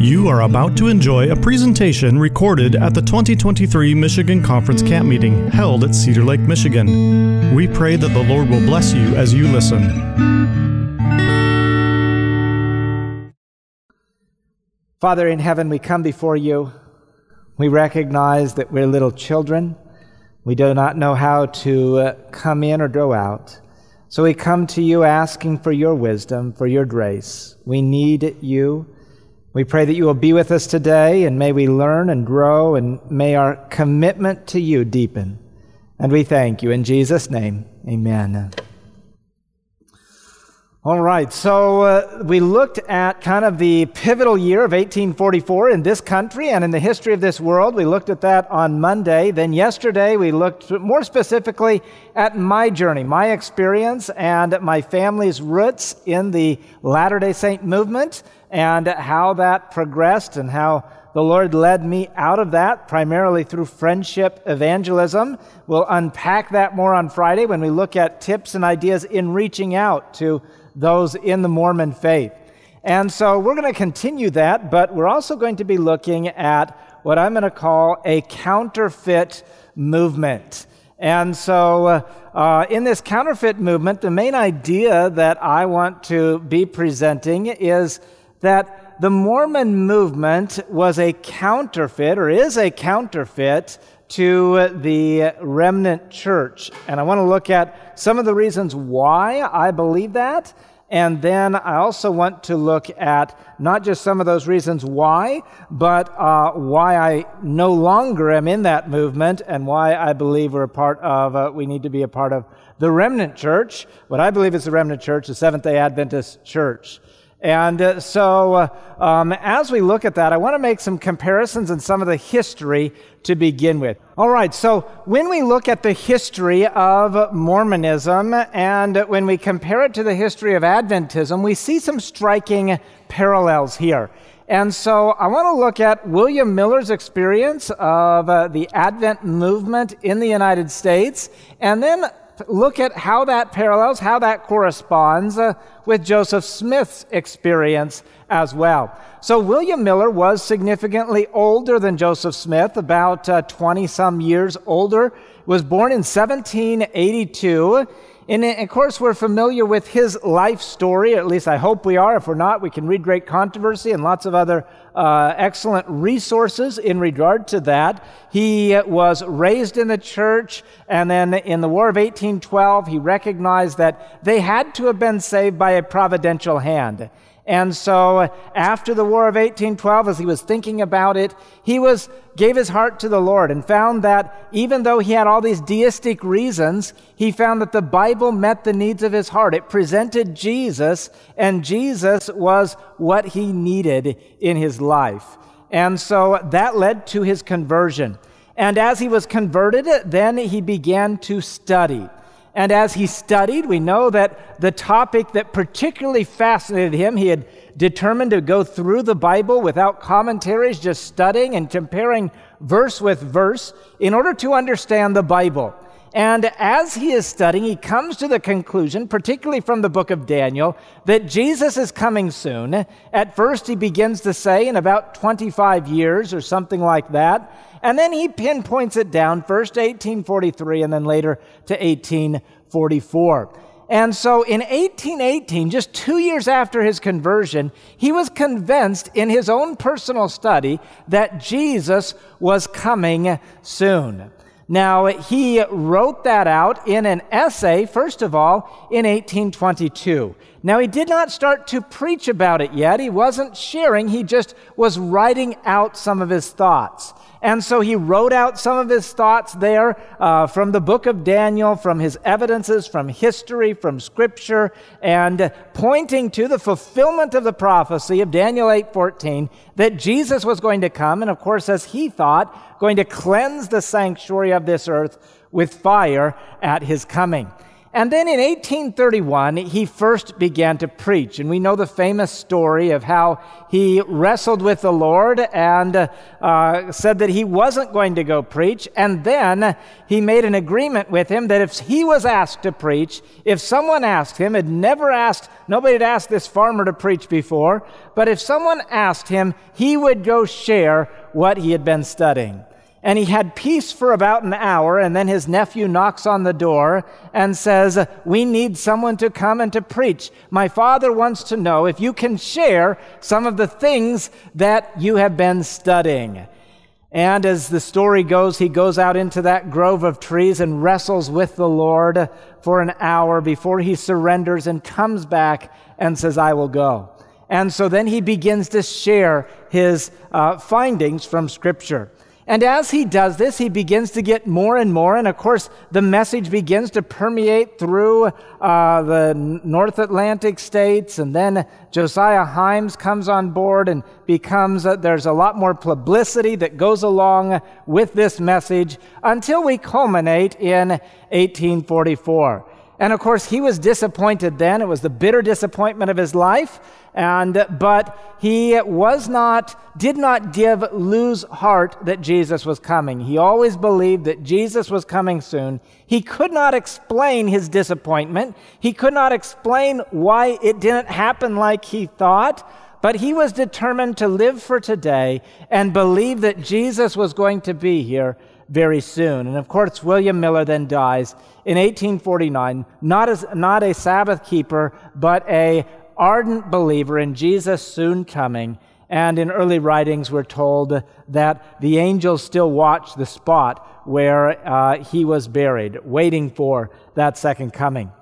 You are about to enjoy a presentation recorded at the 2023 Michigan Conference Camp Meeting held at Cedar Lake, Michigan. We pray that the Lord will bless you as you listen. Father in heaven, we come before you. We recognize that we're little children. We do not know how to uh, come in or go out. So we come to you asking for your wisdom, for your grace. We need you. We pray that you will be with us today, and may we learn and grow, and may our commitment to you deepen. And we thank you. In Jesus' name, amen. All right, so uh, we looked at kind of the pivotal year of 1844 in this country and in the history of this world. We looked at that on Monday. Then yesterday, we looked more specifically at my journey, my experience, and my family's roots in the Latter day Saint movement and how that progressed and how the Lord led me out of that primarily through friendship evangelism. We'll unpack that more on Friday when we look at tips and ideas in reaching out to those in the Mormon faith. And so we're going to continue that, but we're also going to be looking at what I'm going to call a counterfeit movement. And so, uh, uh, in this counterfeit movement, the main idea that I want to be presenting is that the Mormon movement was a counterfeit, or is a counterfeit, to the remnant church. And I want to look at some of the reasons why I believe that. And then I also want to look at not just some of those reasons why, but uh, why I no longer am in that movement and why I believe we're a part of, uh, we need to be a part of the remnant church, what I believe is the remnant church, the Seventh day Adventist church. And uh, so, uh, um, as we look at that, I want to make some comparisons and some of the history to begin with. All right, so when we look at the history of Mormonism and when we compare it to the history of Adventism, we see some striking parallels here. And so I want to look at William Miller's experience of uh, the Advent movement in the United States and then look at how that parallels, how that corresponds uh, with Joseph Smith's experience as well. So, William Miller was significantly older than Joseph Smith, about 20 uh, some years older, was born in 1782. And of course, we're familiar with his life story, at least I hope we are. If we're not, we can read Great Controversy and lots of other uh, excellent resources in regard to that. He was raised in the church, and then in the War of 1812, he recognized that they had to have been saved by a providential hand. And so uh, after the War of 1812, as he was thinking about it, he was, gave his heart to the Lord and found that even though he had all these deistic reasons, he found that the Bible met the needs of his heart. It presented Jesus, and Jesus was what he needed in his life. And so that led to his conversion. And as he was converted, then he began to study. And as he studied, we know that the topic that particularly fascinated him, he had determined to go through the Bible without commentaries, just studying and comparing verse with verse in order to understand the Bible. And as he is studying, he comes to the conclusion, particularly from the book of Daniel, that Jesus is coming soon. At first, he begins to say in about 25 years or something like that. And then he pinpoints it down, first to 1843 and then later to 1844. And so in 1818, just two years after his conversion, he was convinced in his own personal study that Jesus was coming soon. Now, he wrote that out in an essay, first of all, in 1822. Now, he did not start to preach about it yet. He wasn't sharing, he just was writing out some of his thoughts. And so he wrote out some of his thoughts there uh, from the book of Daniel, from his evidences, from history, from scripture, and pointing to the fulfillment of the prophecy of Daniel 8:14 that Jesus was going to come, and of course, as he thought, going to cleanse the sanctuary of this earth with fire at his coming. And then in 1831, he first began to preach. And we know the famous story of how he wrestled with the Lord and uh, said that he wasn't going to go preach. And then he made an agreement with him that if he was asked to preach, if someone asked him, had never asked, nobody had asked this farmer to preach before, but if someone asked him, he would go share what he had been studying. And he had peace for about an hour, and then his nephew knocks on the door and says, We need someone to come and to preach. My father wants to know if you can share some of the things that you have been studying. And as the story goes, he goes out into that grove of trees and wrestles with the Lord for an hour before he surrenders and comes back and says, I will go. And so then he begins to share his uh, findings from Scripture. And as he does this, he begins to get more and more. And of course, the message begins to permeate through uh, the North Atlantic states. And then Josiah Himes comes on board and becomes, uh, there's a lot more publicity that goes along with this message until we culminate in 1844. And of course, he was disappointed then. It was the bitter disappointment of his life. And, but he was not, did not give lose heart that Jesus was coming. He always believed that Jesus was coming soon. He could not explain his disappointment. He could not explain why it didn't happen like he thought. But he was determined to live for today and believe that Jesus was going to be here very soon. And of course, William Miller then dies in 1849, not, as, not a Sabbath keeper, but a ardent believer in Jesus soon coming. And in early writings, we're told that the angels still watch the spot where uh, he was buried, waiting for that second coming.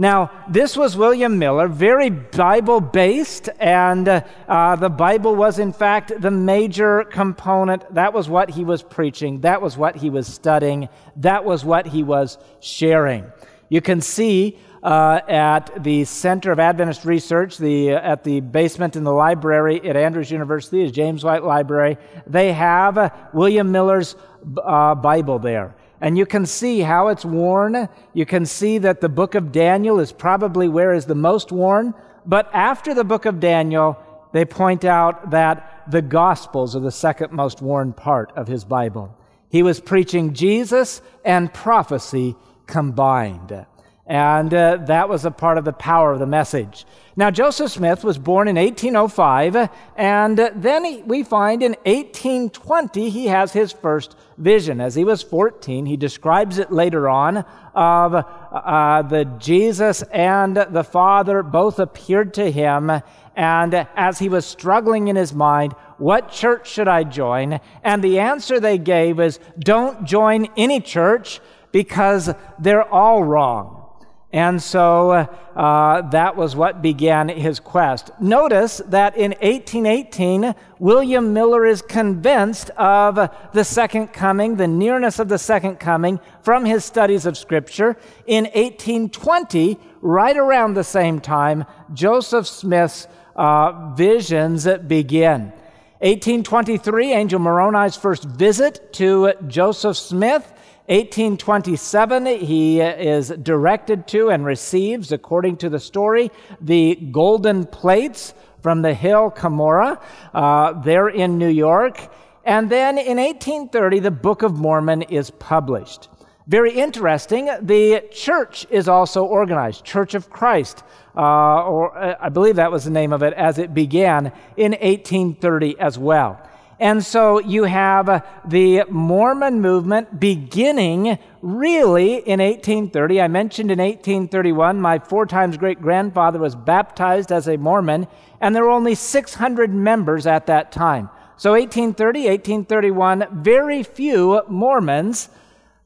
Now, this was William Miller, very Bible based, and uh, the Bible was, in fact, the major component. That was what he was preaching, that was what he was studying, that was what he was sharing. You can see uh, at the Center of Adventist Research, the, uh, at the basement in the library at Andrews University, the James White Library. They have uh, William Miller's uh, Bible there. And you can see how it's worn. You can see that the book of Daniel is probably where is the most worn. But after the book of Daniel, they point out that the Gospels are the second most worn part of his Bible. He was preaching Jesus and prophecy combined. And uh, that was a part of the power of the message. Now, Joseph Smith was born in 1805, and then he, we find in 1820 he has his first vision. As he was 14, he describes it later on of uh, the Jesus and the Father both appeared to him, and as he was struggling in his mind, what church should I join? And the answer they gave is, don't join any church because they're all wrong. And so uh, that was what began his quest. Notice that in 1818, William Miller is convinced of the second coming, the nearness of the second coming, from his studies of Scripture. In 1820, right around the same time, Joseph Smith's uh, visions begin. 1823, Angel Moroni's first visit to Joseph Smith. 1827, he is directed to and receives, according to the story, the golden plates from the hill Cumorah. Uh, there in New York. And then in 1830, the Book of Mormon is published. Very interesting, the church is also organized, Church of Christ, uh, or uh, I believe that was the name of it as it began in 1830 as well. And so you have uh, the Mormon movement beginning really in 1830. I mentioned in 1831, my four times great grandfather was baptized as a Mormon, and there were only 600 members at that time. So 1830, 1831, very few Mormons.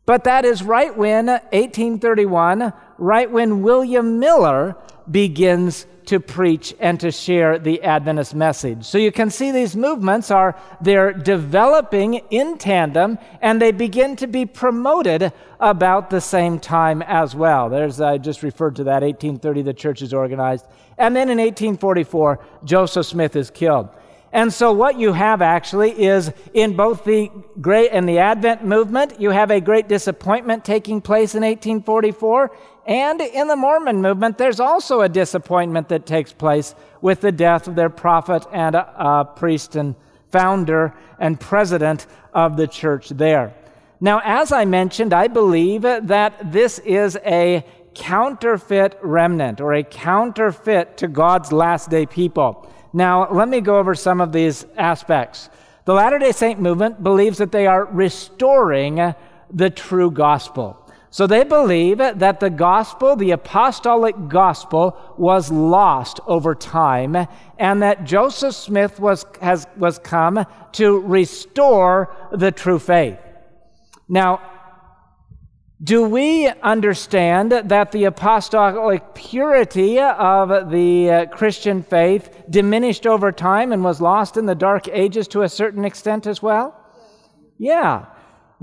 But that is right when 1831, right when William Miller begins to preach and to share the Adventist message. So you can see these movements are they're developing in tandem and they begin to be promoted about the same time as well. There's I just referred to that 1830 the church is organized. And then in 1844 Joseph Smith is killed. And so what you have actually is in both the great and the Advent movement, you have a great disappointment taking place in 1844. And in the Mormon movement, there's also a disappointment that takes place with the death of their prophet and a, priest and founder and president of the church there. Now, as I mentioned, I believe that this is a counterfeit remnant or a counterfeit to God's last day people. Now, let me go over some of these aspects. The Latter day Saint movement believes that they are restoring the true gospel. So they believe that the gospel, the apostolic gospel, was lost over time, and that Joseph Smith was, has, was come to restore the true faith. Now, do we understand that the apostolic purity of the uh, Christian faith diminished over time and was lost in the dark ages to a certain extent as well? Yeah.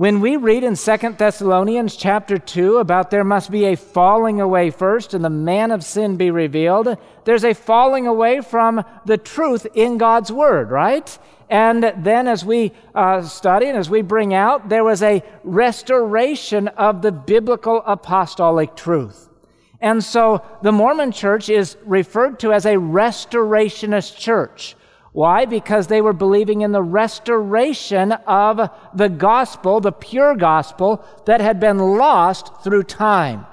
When we read in Second Thessalonians chapter 2 about there must be a falling away first and the man of sin be revealed, there's a falling away from the truth in God's word, right? And then as we uh, study and as we bring out, there was a restoration of the biblical apostolic truth. And so the Mormon church is referred to as a restorationist church. Why? Because they were believing in the restoration of the gospel, the pure gospel that had been lost through time.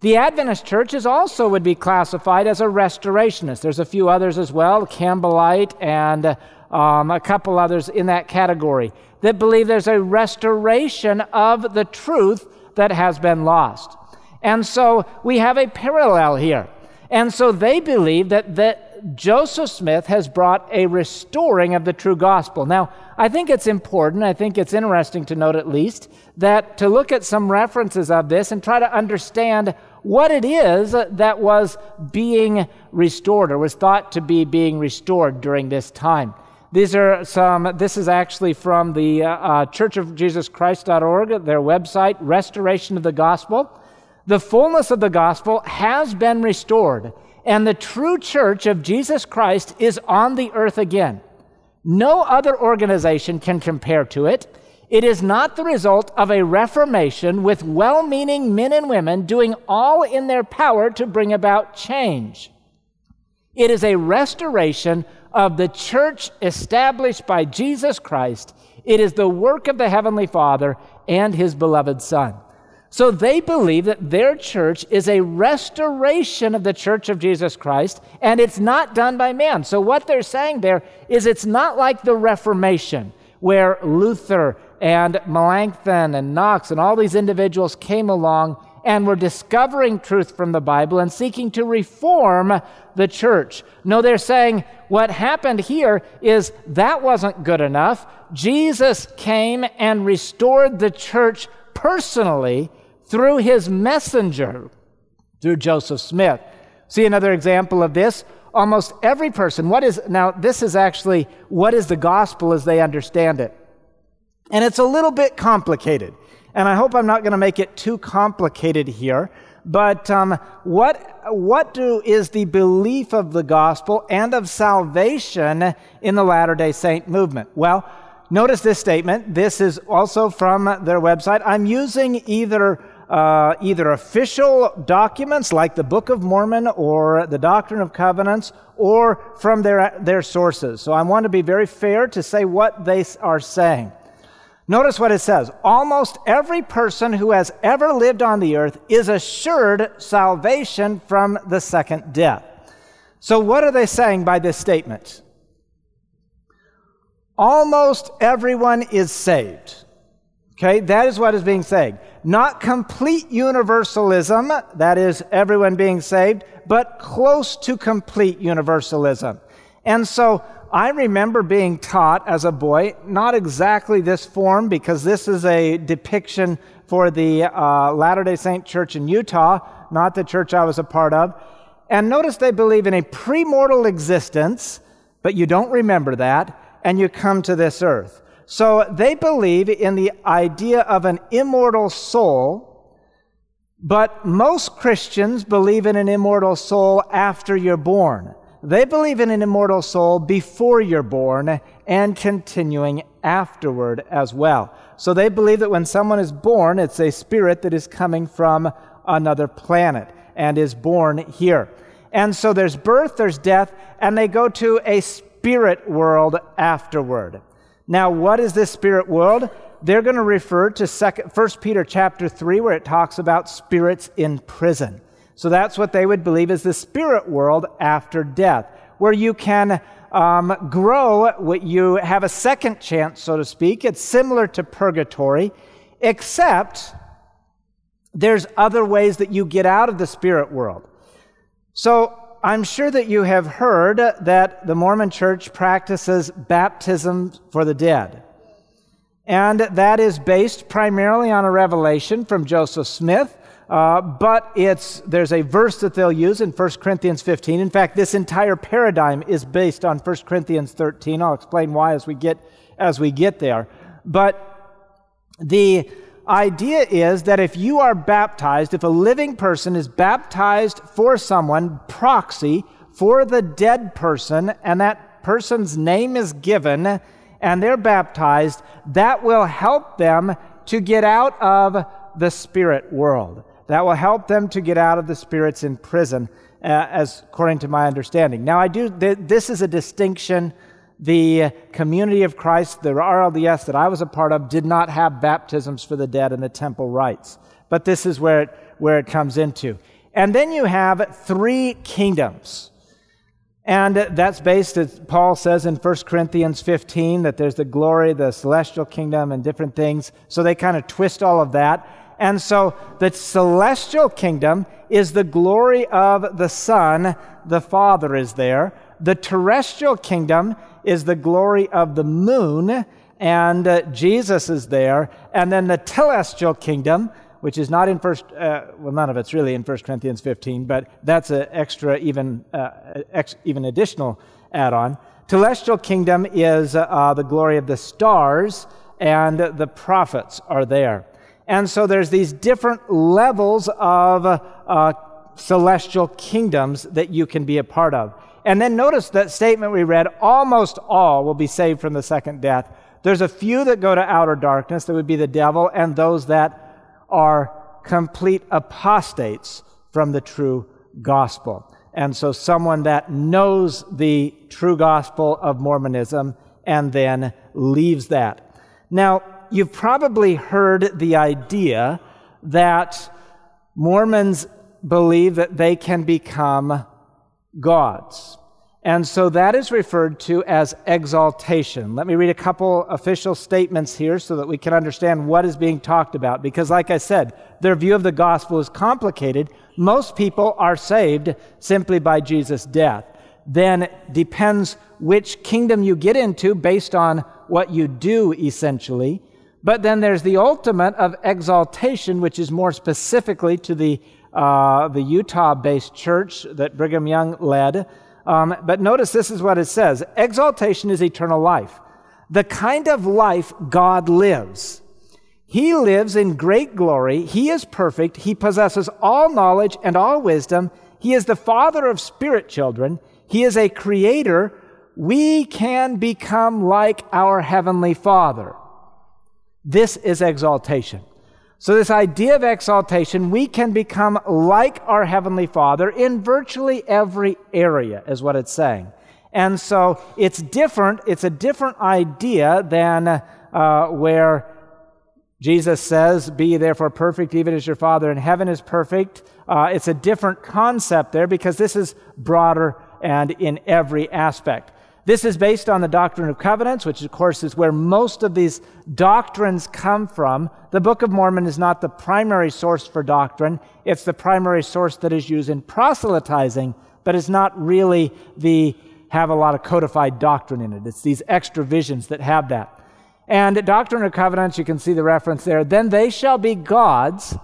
The Adventist churches also would be classified as a restorationist. There's a few others as well, Campbellite and um, a couple others in that category, that believe there's a restoration of the truth that has been lost. And so we have a parallel here. And so they believe that, that Joseph Smith has brought a restoring of the true gospel. Now, I think it's important, I think it's interesting to note at least, that to look at some references of this and try to understand what it is that was being restored or was thought to be being restored during this time. These are some, this is actually from the uh, uh, churchofjesuschrist.org, their website, Restoration of the Gospel. The fullness of the gospel has been restored and the true church of Jesus Christ is on the earth again. No other organization can compare to it. It is not the result of a reformation with well meaning men and women doing all in their power to bring about change. It is a restoration of the church established by Jesus Christ. It is the work of the Heavenly Father and His beloved Son. So they believe that their church is a restoration of the church of Jesus Christ, and it's not done by man. So what they're saying there is it's not like the Reformation, where Luther and Melanchthon and Knox and all these individuals came along and were discovering truth from the Bible and seeking to reform the church. No, they're saying what happened here is that wasn't good enough. Jesus came and restored the church personally through his messenger, through Joseph Smith. See another example of this? Almost every person, what is, now this is actually, what is the gospel as they understand it? And it's a little bit complicated. And I hope I'm not going to make it too complicated here. But um, what, what do, is the belief of the gospel and of salvation in the Latter day Saint movement? Well, notice this statement. This is also from their website. I'm using either uh, either official documents like the Book of Mormon or the Doctrine of Covenants or from their, their sources. So I want to be very fair to say what they are saying. Notice what it says Almost every person who has ever lived on the earth is assured salvation from the second death. So, what are they saying by this statement? Almost everyone is saved. Okay, that is what is being said. Not complete universalism, that is everyone being saved, but close to complete universalism. And so I remember being taught as a boy, not exactly this form, because this is a depiction for the uh, Latter day Saint church in Utah, not the church I was a part of. And notice they believe in a premortal existence, but you don't remember that, and you come to this earth. So they believe in the idea of an immortal soul, but most Christians believe in an immortal soul after you're born. They believe in an immortal soul before you're born and continuing afterward as well. So they believe that when someone is born, it's a spirit that is coming from another planet and is born here. And so there's birth, there's death, and they go to a spirit world afterward. Now, what is this spirit world? They're going to refer to 1 Peter chapter 3, where it talks about spirits in prison. So that's what they would believe is the spirit world after death, where you can um, grow, you have a second chance, so to speak. It's similar to purgatory, except there's other ways that you get out of the spirit world. So I'm sure that you have heard that the Mormon church practices baptism for the dead. And that is based primarily on a revelation from Joseph Smith. Uh, but it's, there's a verse that they'll use in 1 Corinthians 15. In fact, this entire paradigm is based on 1 Corinthians 13. I'll explain why as we get, as we get there. But the idea is that if you are baptized, if a living person is baptized for someone, proxy for the dead person, and that person's name is given, and they're baptized, that will help them to get out of the spirit world. That will help them to get out of the spirits in prison, uh, as according to my understanding. Now, I do. Th- this is a distinction the community of Christ, the RLDS that I was a part of, did not have baptisms for the dead and the temple rites. But this is where it, where it comes into. And then you have three kingdoms. And that's based, as Paul says in 1 Corinthians 15, that there's the glory, the celestial kingdom, and different things. So they kind of twist all of that. And so the celestial kingdom is the glory of the Son, the Father is there. The terrestrial kingdom is the glory of the moon, and uh, Jesus is there. And then the telestial kingdom, which is not in first, uh, well, none of it's really in 1 Corinthians 15, but that's an extra, even, uh, ex, even additional add on. Telestial kingdom is uh, the glory of the stars, and the prophets are there. And so there's these different levels of uh, celestial kingdoms that you can be a part of. And then notice that statement we read almost all will be saved from the second death. There's a few that go to outer darkness, that would be the devil, and those that are complete apostates from the true gospel. And so, someone that knows the true gospel of Mormonism and then leaves that. Now, you've probably heard the idea that Mormons believe that they can become gods. And so that is referred to as exaltation. Let me read a couple official statements here so that we can understand what is being talked about. Because, like I said, their view of the gospel is complicated. Most people are saved simply by Jesus' death. Then it depends which kingdom you get into based on what you do, essentially. But then there's the ultimate of exaltation, which is more specifically to the uh, the Utah based church that Brigham Young led. Um, but notice this is what it says Exaltation is eternal life, the kind of life God lives. He lives in great glory. He is perfect. He possesses all knowledge and all wisdom. He is the father of spirit children. He is a creator. We can become like our heavenly father. This is exaltation. So, this idea of exaltation, we can become like our Heavenly Father in virtually every area, is what it's saying. And so it's different, it's a different idea than uh, where Jesus says, Be therefore perfect, even as your Father in heaven is perfect. Uh, it's a different concept there because this is broader and in every aspect. This is based on the doctrine of covenants, which of course is where most of these doctrines come from. The Book of Mormon is not the primary source for doctrine. It's the primary source that is used in proselytizing, but is not really the have a lot of codified doctrine in it. It's these extra visions that have that. And Doctrine of Covenants, you can see the reference there. Then they shall be gods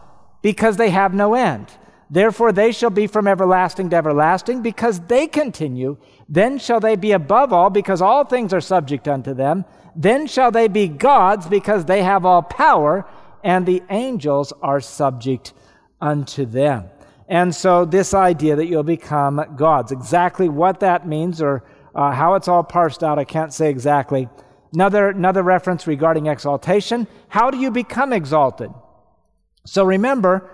because they have no end. Therefore, they shall be from everlasting to everlasting because they continue. Then shall they be above all because all things are subject unto them. Then shall they be gods because they have all power, and the angels are subject unto them. And so, this idea that you'll become gods, exactly what that means or uh, how it's all parsed out, I can't say exactly. Another, another reference regarding exaltation. How do you become exalted? So remember,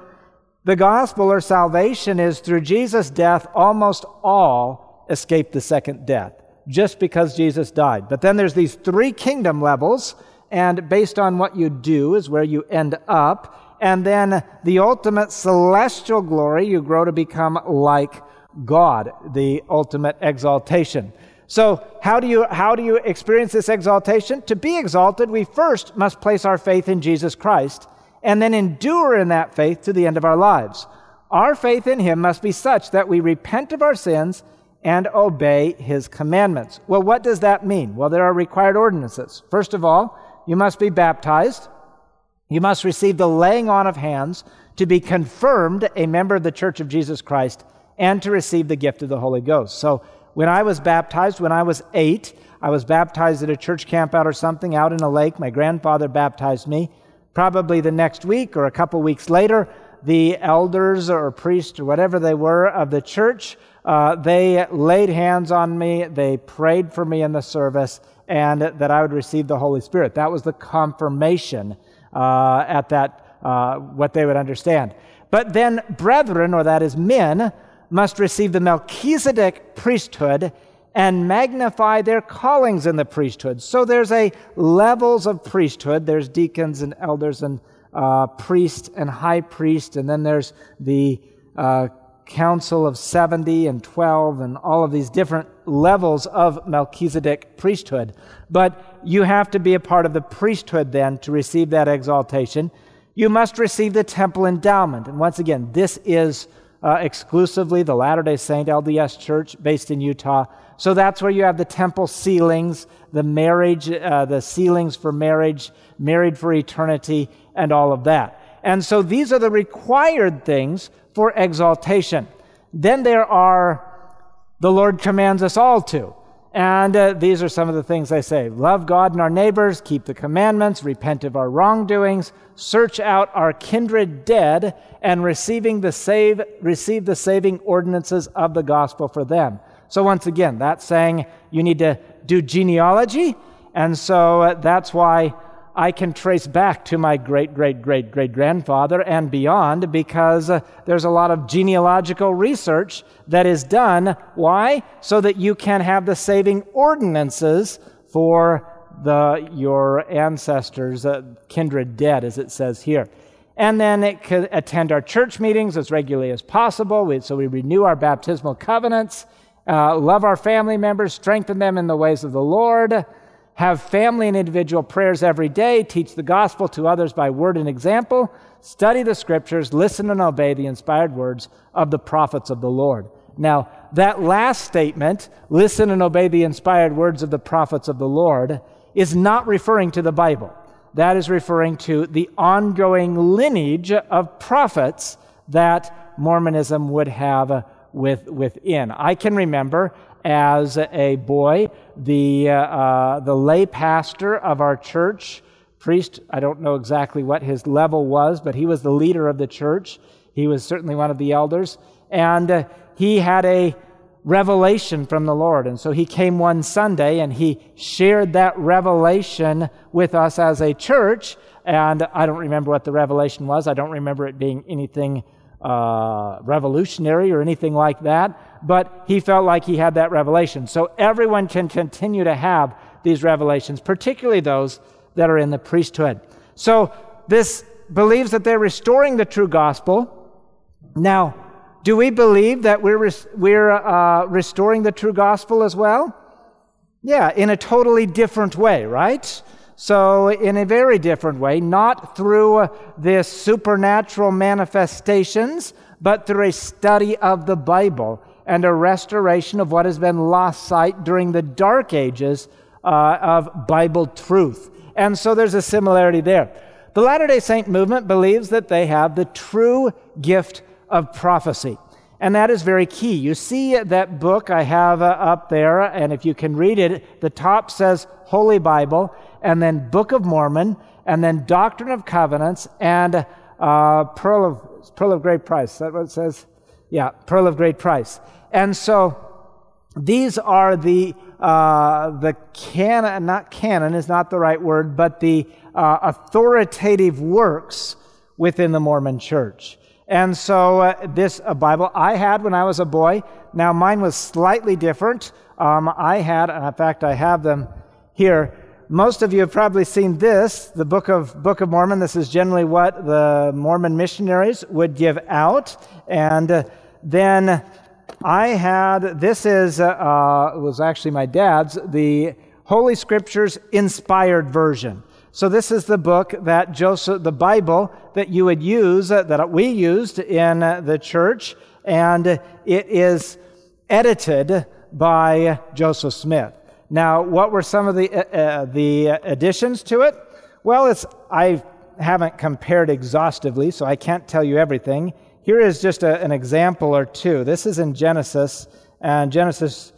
The gospel or salvation is through Jesus' death, almost all escape the second death just because Jesus died. But then there's these three kingdom levels, and based on what you do is where you end up. And then the ultimate celestial glory, you grow to become like God, the ultimate exaltation. So, how do you how do you experience this exaltation? To be exalted, we first must place our faith in Jesus Christ and then endure in that faith to the end of our lives. Our faith in him must be such that we repent of our sins and obey his commandments. Well, what does that mean? Well, there are required ordinances. First of all, you must be baptized. You must receive the laying on of hands to be confirmed a member of the Church of Jesus Christ and to receive the gift of the Holy Ghost. So, when I was baptized, when I was eight, I was baptized at a church camp out or something out in a lake. My grandfather baptized me. Probably the next week or a couple weeks later, the elders or priests or whatever they were of the church uh, they laid hands on me, they prayed for me in the service, and that I would receive the Holy Spirit. That was the confirmation uh, at that, uh, what they would understand. But then, brethren, or that is men, must receive the Melchizedek priesthood and magnify their callings in the priesthood. So there's a levels of priesthood. There's deacons and elders and uh, priest and high priest, and then there's the uh, council of 70 and 12 and all of these different levels of Melchizedek priesthood. But you have to be a part of the priesthood then to receive that exaltation. You must receive the temple endowment. And once again, this is uh, exclusively the Latter day Saint LDS Church based in Utah. So that's where you have the temple sealings, the marriage, uh, the sealings for marriage, married for eternity, and all of that. And so these are the required things for exaltation. Then there are, the Lord commands us all to. And uh, these are some of the things I say love God and our neighbors, keep the commandments, repent of our wrongdoings, search out our kindred dead, and receiving the save, receive the saving ordinances of the gospel for them. So, once again, that's saying you need to do genealogy. And so uh, that's why I can trace back to my great, great, great, great grandfather and beyond because uh, there's a lot of genealogical research that is done. Why? So that you can have the saving ordinances for the, your ancestors, uh, kindred dead, as it says here. And then it could attend our church meetings as regularly as possible. We, so we renew our baptismal covenants, uh, love our family members, strengthen them in the ways of the Lord have family and individual prayers every day, teach the gospel to others by word and example, study the scriptures, listen and obey the inspired words of the prophets of the Lord. Now, that last statement, listen and obey the inspired words of the prophets of the Lord, is not referring to the Bible. That is referring to the ongoing lineage of prophets that Mormonism would have with, within. I can remember as a boy, the, uh, uh, the lay pastor of our church, priest, I don't know exactly what his level was, but he was the leader of the church. He was certainly one of the elders. And uh, he had a revelation from the Lord. And so he came one Sunday and he shared that revelation with us as a church. And I don't remember what the revelation was. I don't remember it being anything uh, revolutionary or anything like that, but he felt like he had that revelation. So everyone can continue to have these revelations, particularly those that are in the priesthood. So this believes that they're restoring the true gospel. Now, do we believe that we're, res- we're uh, restoring the true gospel as well? Yeah, in a totally different way, right? So, in a very different way, not through this supernatural manifestations, but through a study of the Bible and a restoration of what has been lost sight during the dark ages uh, of Bible truth. And so there's a similarity there. The Latter day Saint movement believes that they have the true gift of prophecy. And that is very key. You see that book I have uh, up there, and if you can read it, the top says Holy Bible, and then Book of Mormon, and then Doctrine of Covenants, and uh, Pearl of Pearl of Great Price. Is that what it says? Yeah, Pearl of Great Price. And so these are the uh, the canon, not canon is not the right word, but the uh, authoritative works within the Mormon Church. And so, uh, this a Bible I had when I was a boy. Now, mine was slightly different. Um, I had, and in fact, I have them here. Most of you have probably seen this, the Book of Book of Mormon. This is generally what the Mormon missionaries would give out. And uh, then I had this is uh, uh was actually my dad's the Holy Scriptures inspired version. So this is the book that Joseph, the Bible that you would use, uh, that we used in the church, and it is edited by Joseph Smith. Now, what were some of the uh, uh, the additions to it? Well, it's I haven't compared exhaustively, so I can't tell you everything. Here is just a, an example or two. This is in Genesis, and Genesis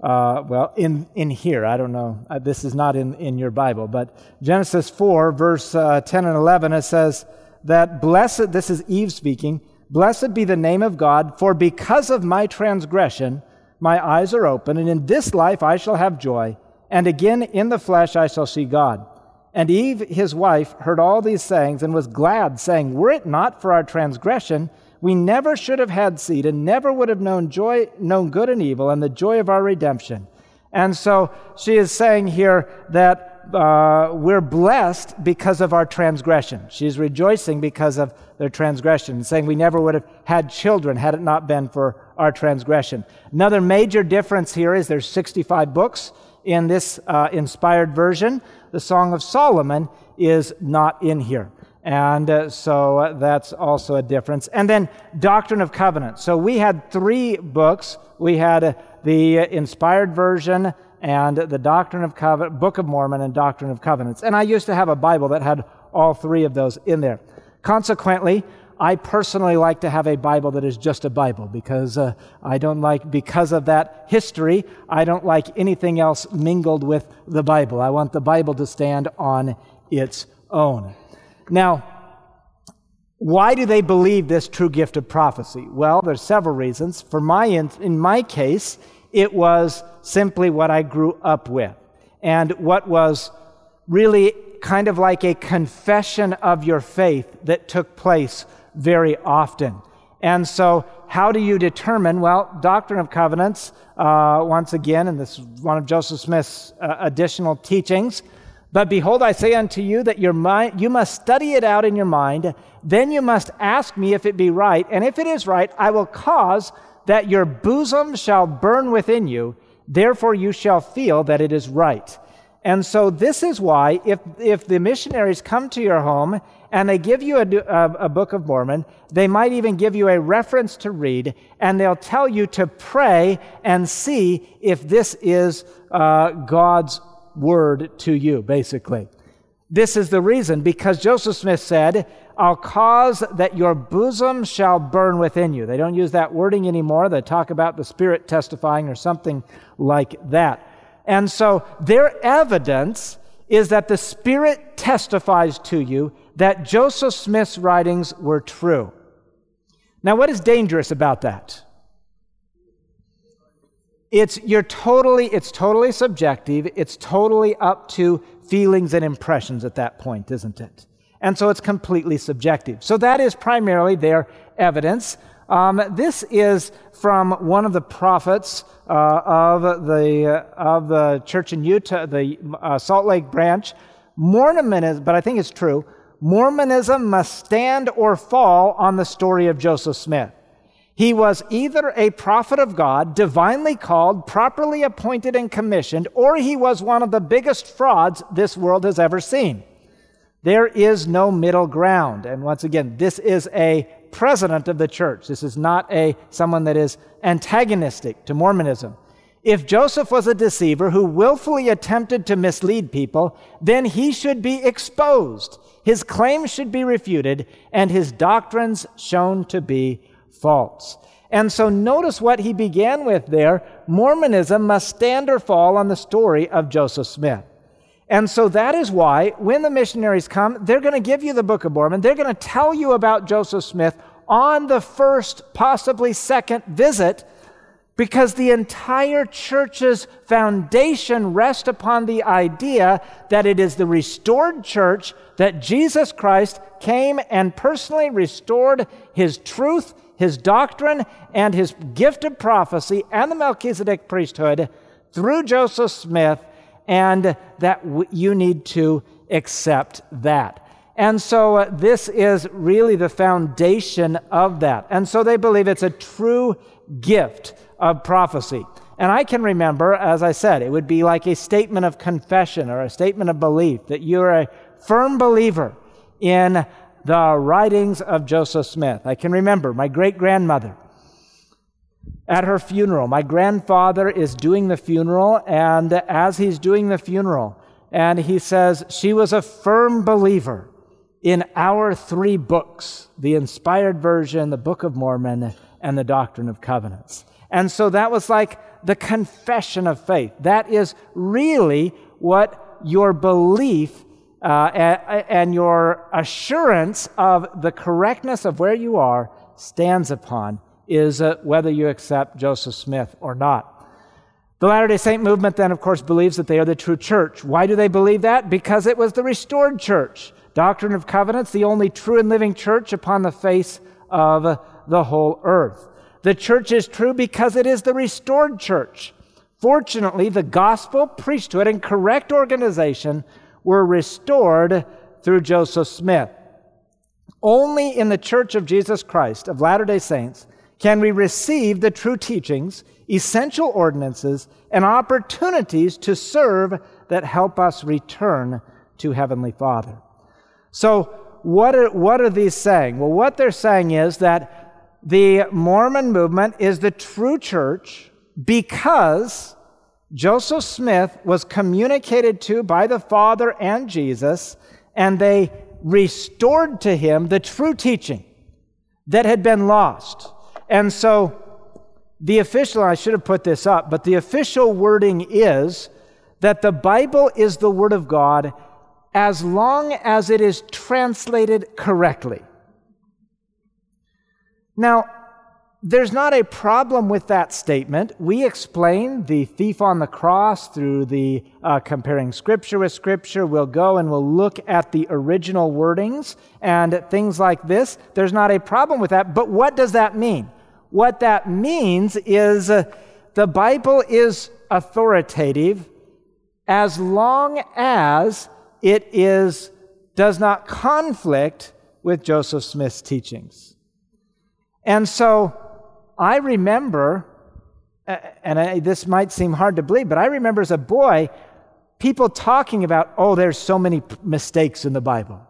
uh, well, in, in here, I don't know, uh, this is not in, in your Bible, but Genesis 4, verse uh, 10 and 11, it says that blessed, this is Eve speaking, blessed be the name of God, for because of my transgression, my eyes are open, and in this life I shall have joy, and again in the flesh I shall see God. And Eve, his wife, heard all these sayings and was glad, saying, Were it not for our transgression, we never should have had seed and never would have known joy, known good and evil, and the joy of our redemption. And so she is saying here that uh, we're blessed because of our transgression. She's rejoicing because of their transgression, saying we never would have had children had it not been for our transgression. Another major difference here is there's 65 books in this uh, inspired version. The Song of Solomon is not in here. And uh, so uh, that's also a difference. And then Doctrine of Covenants. So we had three books. We had uh, the inspired version and the Doctrine of Covenant, Book of Mormon and Doctrine of Covenants. And I used to have a Bible that had all three of those in there. Consequently, I personally like to have a Bible that is just a Bible because uh, I don't like, because of that history, I don't like anything else mingled with the Bible. I want the Bible to stand on its own. Now, why do they believe this true gift of prophecy? Well, there's several reasons. For my in, in my case, it was simply what I grew up with and what was really kind of like a confession of your faith that took place very often. And so, how do you determine? Well, Doctrine of Covenants, uh, once again, and this is one of Joseph Smith's uh, additional teachings, but behold, I say unto you that your mind, you must study it out in your mind. Then you must ask me if it be right. And if it is right, I will cause that your bosom shall burn within you. Therefore you shall feel that it is right. And so this is why, if, if the missionaries come to your home and they give you a, a, a, Book of Mormon, they might even give you a reference to read, and they'll tell you to pray and see if this is uh, God's word to you, basically. This is the reason, because Joseph Smith said, I'll cause that your bosom shall burn within you. They don't use that wording anymore. They talk about the Spirit testifying or something like that. And so their evidence is that the Spirit testifies to you that Joseph Smith's writings were true. Now, what is dangerous about that? It's you're totally it's totally subjective. It's totally up to feelings and impressions at that point isn't it? And so it's completely subjective. So that is primarily their evidence. Um, this is from one of the prophets uh, of the uh, of the church in utah the uh, salt lake branch. Mormonism but i think it's true. Mormonism must stand or fall on the story of joseph smith he was either a prophet of God, divinely called, properly appointed and commissioned, or he was one of the biggest frauds this world has ever seen. There is no middle ground. And once again, this is a president of the church. This is not a someone that is antagonistic to Mormonism. If Joseph was a deceiver who willfully attempted to mislead people, then he should be exposed. His claims should be refuted and his doctrines shown to be false. And so notice what he began with there. Mormonism must stand or fall on the story of Joseph Smith. And so that is why when the missionaries come, they're going to give you the Book of Mormon. They're going to tell you about Joseph Smith on the first, possibly second visit Because the entire church's foundation rests upon the idea that it is the restored church that Jesus Christ came and personally restored his truth, his doctrine, and his gift of prophecy and the Melchizedek priesthood through Joseph Smith, and that you need to accept that. And so uh, this is really the foundation of that. And so they believe it's a true gift of prophecy. And I can remember, as I said, it would be like a statement of confession or a statement of belief that you're a firm believer in the writings of Joseph Smith. I can remember my great grandmother at her funeral. My grandfather is doing the funeral, and as he's doing the funeral, and he says, She was a firm believer in our three books the inspired version, the Book of Mormon, and the Doctrine of Covenants. And so that was like the confession of faith. That is really what your belief uh, and your assurance of the correctness of where you are stands upon is uh, whether you accept Joseph Smith or not. The Latter day Saint movement, then, of course, believes that they are the true church. Why do they believe that? Because it was the restored church. Doctrine of Covenants, the only true and living church upon the face of the whole earth. The church is true because it is the restored church. Fortunately, the gospel, priesthood, and correct organization were restored through Joseph Smith. Only in the Church of Jesus Christ of Latter day Saints can we receive the true teachings, essential ordinances, and opportunities to serve that help us return to Heavenly Father. So, what are, what are these saying? Well, what they're saying is that the Mormon movement is the true church because Joseph Smith was communicated to by the Father and Jesus, and they restored to him the true teaching that had been lost. And so, the official, I should have put this up, but the official wording is that the Bible is the Word of God as long as it is translated correctly. Now, there's not a problem with that statement. We explain the thief on the cross through the uh, comparing scripture with scripture. We'll go and we'll look at the original wordings and things like this. There's not a problem with that. But what does that mean? What that means is uh, the Bible is authoritative as long as it is does not conflict with Joseph Smith's teachings. And so I remember, and I, this might seem hard to believe, but I remember as a boy, people talking about, oh, there's so many mistakes in the Bible.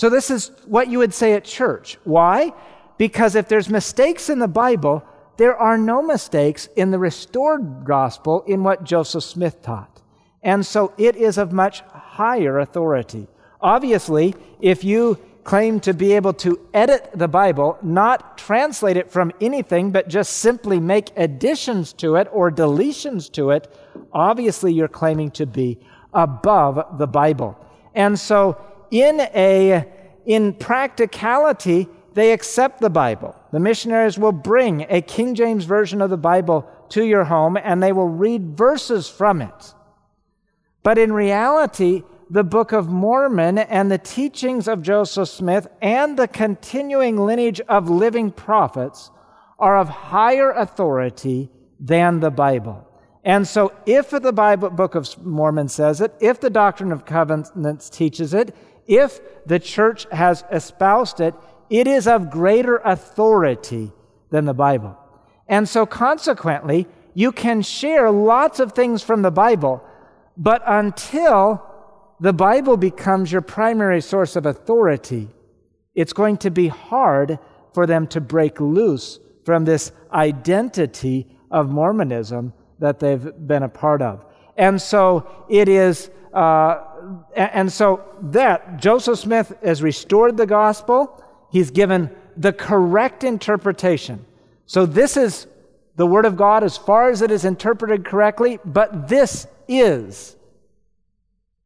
So this is what you would say at church. Why? Because if there's mistakes in the Bible, there are no mistakes in the restored gospel in what Joseph Smith taught. And so it is of much higher authority. Obviously, if you claim to be able to edit the Bible, not translate it from anything, but just simply make additions to it or deletions to it, obviously you're claiming to be above the Bible. And so, in a in practicality, they accept the Bible. The missionaries will bring a King James version of the Bible to your home and they will read verses from it. But in reality, the Book of Mormon and the teachings of Joseph Smith and the continuing lineage of living prophets are of higher authority than the Bible. And so, if the Bible, Book of Mormon says it, if the Doctrine of Covenants teaches it, if the church has espoused it, it is of greater authority than the Bible. And so, consequently, you can share lots of things from the Bible, but until the Bible becomes your primary source of authority, it's going to be hard for them to break loose from this identity of Mormonism that they've been a part of. And so it is, uh, and so that Joseph Smith has restored the gospel. He's given the correct interpretation. So this is the Word of God as far as it is interpreted correctly, but this is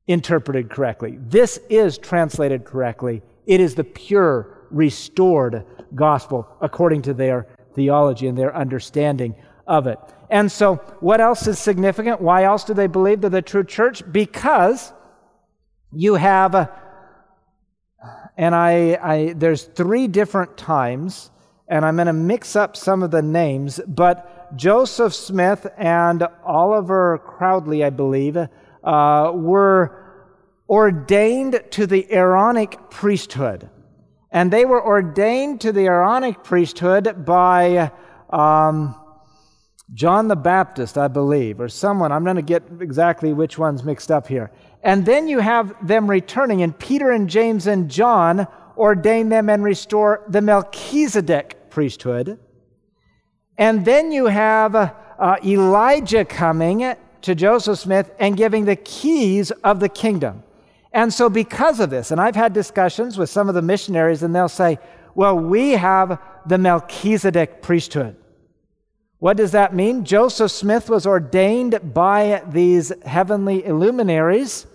interpreted correctly. This is translated correctly. It is the pure, restored gospel according to their theology and their understanding of it. And so, what else is significant? Why else do they believe they're the true church? Because you have, a, and I, I, there's three different times, and I'm going to mix up some of the names, but Joseph Smith and Oliver Cowdery, I believe, uh, were ordained to the Aaronic priesthood. And they were ordained to the Aaronic priesthood by um, John the Baptist, I believe, or someone. I'm going to get exactly which one's mixed up here. And then you have them returning, and Peter and James and John ordain them and restore the Melchizedek priesthood. And then you have uh, Elijah coming to Joseph Smith and giving the keys of the kingdom. And so, because of this, and I've had discussions with some of the missionaries, and they'll say, Well, we have the Melchizedek priesthood. What does that mean? Joseph Smith was ordained by these heavenly illuminaries,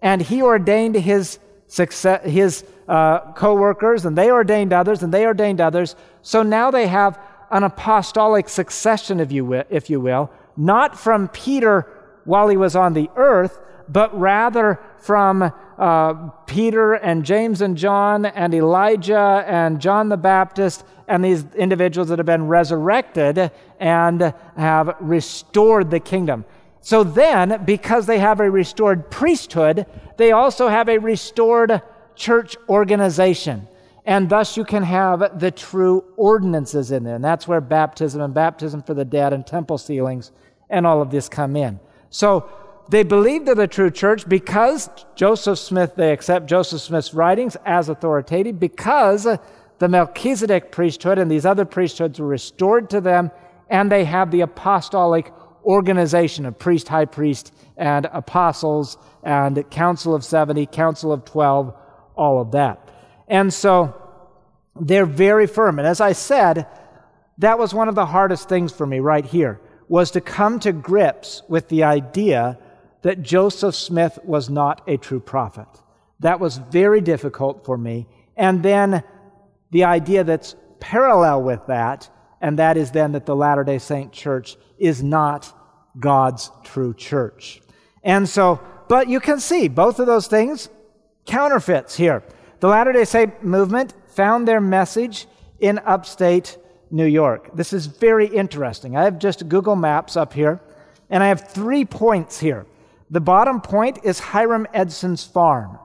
and he ordained his, success, his uh, co workers, and they ordained others, and they ordained others. So now they have an apostolic succession, if you will, if you will not from Peter while he was on the earth, but rather from uh, Peter and James and John and Elijah and John the Baptist and these individuals that have been resurrected and have restored the kingdom. So then, because they have a restored priesthood, they also have a restored church organization. And thus you can have the true ordinances in there. And that's where baptism and baptism for the dead and temple sealings and all of this come in. So they believe they're the true church because Joseph Smith, they accept Joseph Smith's writings as authoritative because the Melchizedek priesthood and these other priesthoods were restored to them, and they have the apostolic organization of priest, high priest, and apostles, and council of 70, council of 12, all of that. And so they're very firm. And as I said, that was one of the hardest things for me right here was to come to grips with the idea that Joseph Smith was not a true prophet. That was very difficult for me. And then the idea that's parallel with that, and that is then that the Latter day Saint church is not God's true church. And so, but you can see both of those things counterfeits here. The Latter day Saint movement found their message in upstate New York. This is very interesting. I have just Google Maps up here, and I have three points here. The bottom point is Hiram Edson's farm.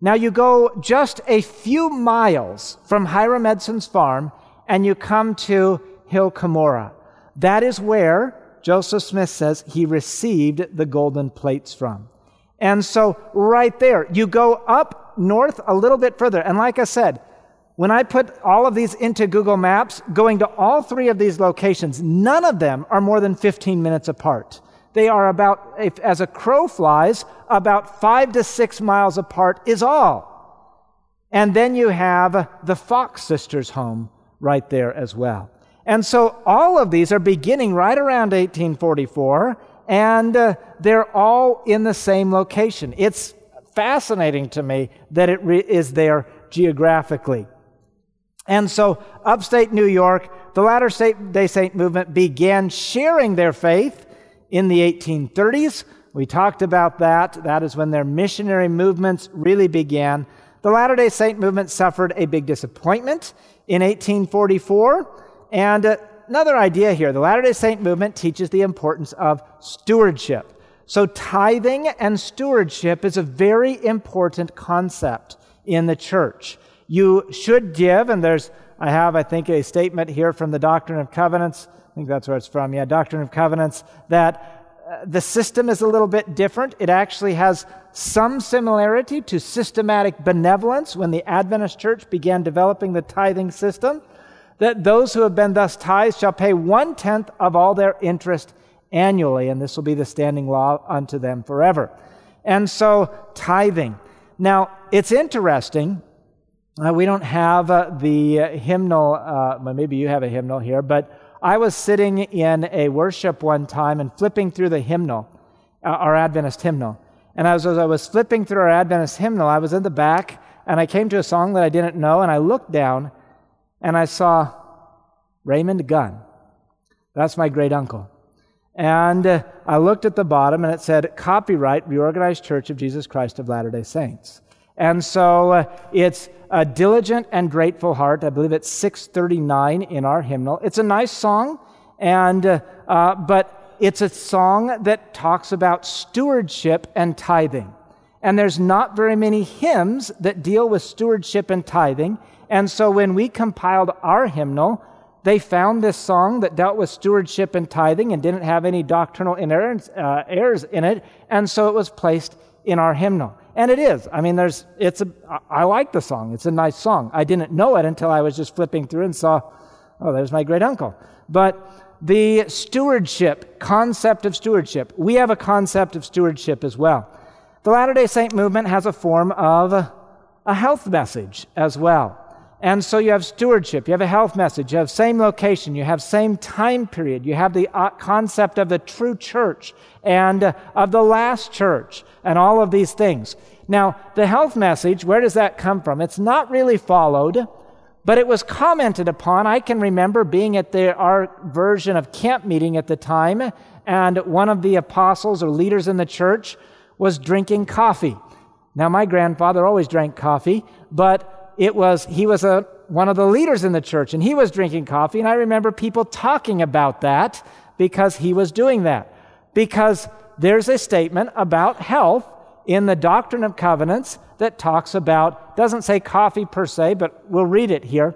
Now you go just a few miles from Hiram Edson's farm, and you come to Hill Cumorah. That is where Joseph Smith says he received the golden plates from. And so, right there, you go up north a little bit further. And like I said, when I put all of these into Google Maps, going to all three of these locations, none of them are more than 15 minutes apart. They are about, if, as a crow flies, about five to six miles apart is all. And then you have the Fox sisters' home right there as well. And so all of these are beginning right around 1844, and uh, they're all in the same location. It's fascinating to me that it re- is there geographically. And so, upstate New York, the Latter day Saint movement began sharing their faith in the 1830s. We talked about that. That is when their missionary movements really began. The Latter day Saint movement suffered a big disappointment in 1844. And another idea here the Latter day Saint movement teaches the importance of stewardship. So, tithing and stewardship is a very important concept in the church you should give, and there's, I have, I think, a statement here from the Doctrine of Covenants. Think that's where it's from. Yeah, Doctrine of Covenants, that uh, the system is a little bit different. It actually has some similarity to systematic benevolence when the Adventist church began developing the tithing system. That those who have been thus tithed shall pay one tenth of all their interest annually, and this will be the standing law unto them forever. And so, tithing. Now, it's interesting uh, we don't have uh, the uh, hymnal, uh, maybe you have a hymnal here, but I was sitting in a worship one time and flipping through the hymnal, uh, our Adventist hymnal. And as, as I was flipping through our Adventist hymnal, I was in the back and I came to a song that I didn't know, and I looked down and I saw Raymond Gunn. That's my great uncle. And uh, I looked at the bottom and it said, Copyright Reorganized Church of Jesus Christ of Latter day Saints. And so uh, it's a diligent and grateful heart. I believe it's 639 in our hymnal. It's a nice song, and, uh, but it's a song that talks about stewardship and tithing. And there's not very many hymns that deal with stewardship and tithing. And so when we compiled our hymnal, they found this song that dealt with stewardship and tithing and didn't have any doctrinal uh, errors in it, and so it was placed in our hymnal. And it is. I mean, there's, it's a, I like the song. It's a nice song. I didn't know it until I was just flipping through and saw, oh, there's my great uncle. But the stewardship, concept of stewardship, we have a concept of stewardship as well. The Latter day Saint movement has a form of a health message as well. And so you have stewardship, you have a health message, you have same location, you have same time period, you have the uh, concept of the true church and uh, of the last church and all of these things. Now, the health message, where does that come from? It's not really followed, but it was commented upon. I can remember being at the, our version of camp meeting at the time, and one of the apostles or leaders in the church was drinking coffee. Now, my grandfather always drank coffee, but it was he was a one of the leaders in the church and he was drinking coffee and i remember people talking about that because he was doing that. Because there's a statement about health in the doctrine of covenants that talks about doesn't say coffee per se but we'll read it here.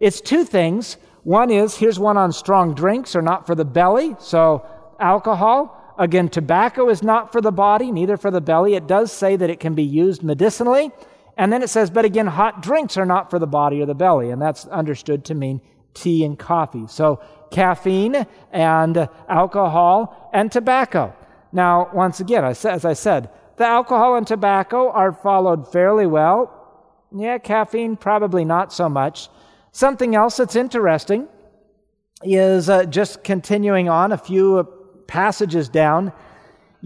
It's two things. One is here's one on strong drinks are not for the belly so alcohol. Again tobacco is not for the body neither for the belly. It does say that it can be used medicinally and then it says, but again, hot drinks are not for the body or the belly. And that's understood to mean tea and coffee. So caffeine and alcohol and tobacco. Now, once again, as I said, the alcohol and tobacco are followed fairly well. Yeah, caffeine, probably not so much. Something else that's interesting is uh, just continuing on a few passages down.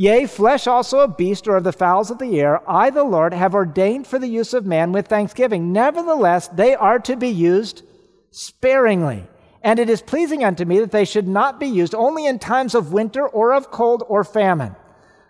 Yea, flesh also of beast or of the fowls of the air, I, the Lord, have ordained for the use of man with thanksgiving. Nevertheless, they are to be used sparingly. And it is pleasing unto me that they should not be used only in times of winter or of cold or famine.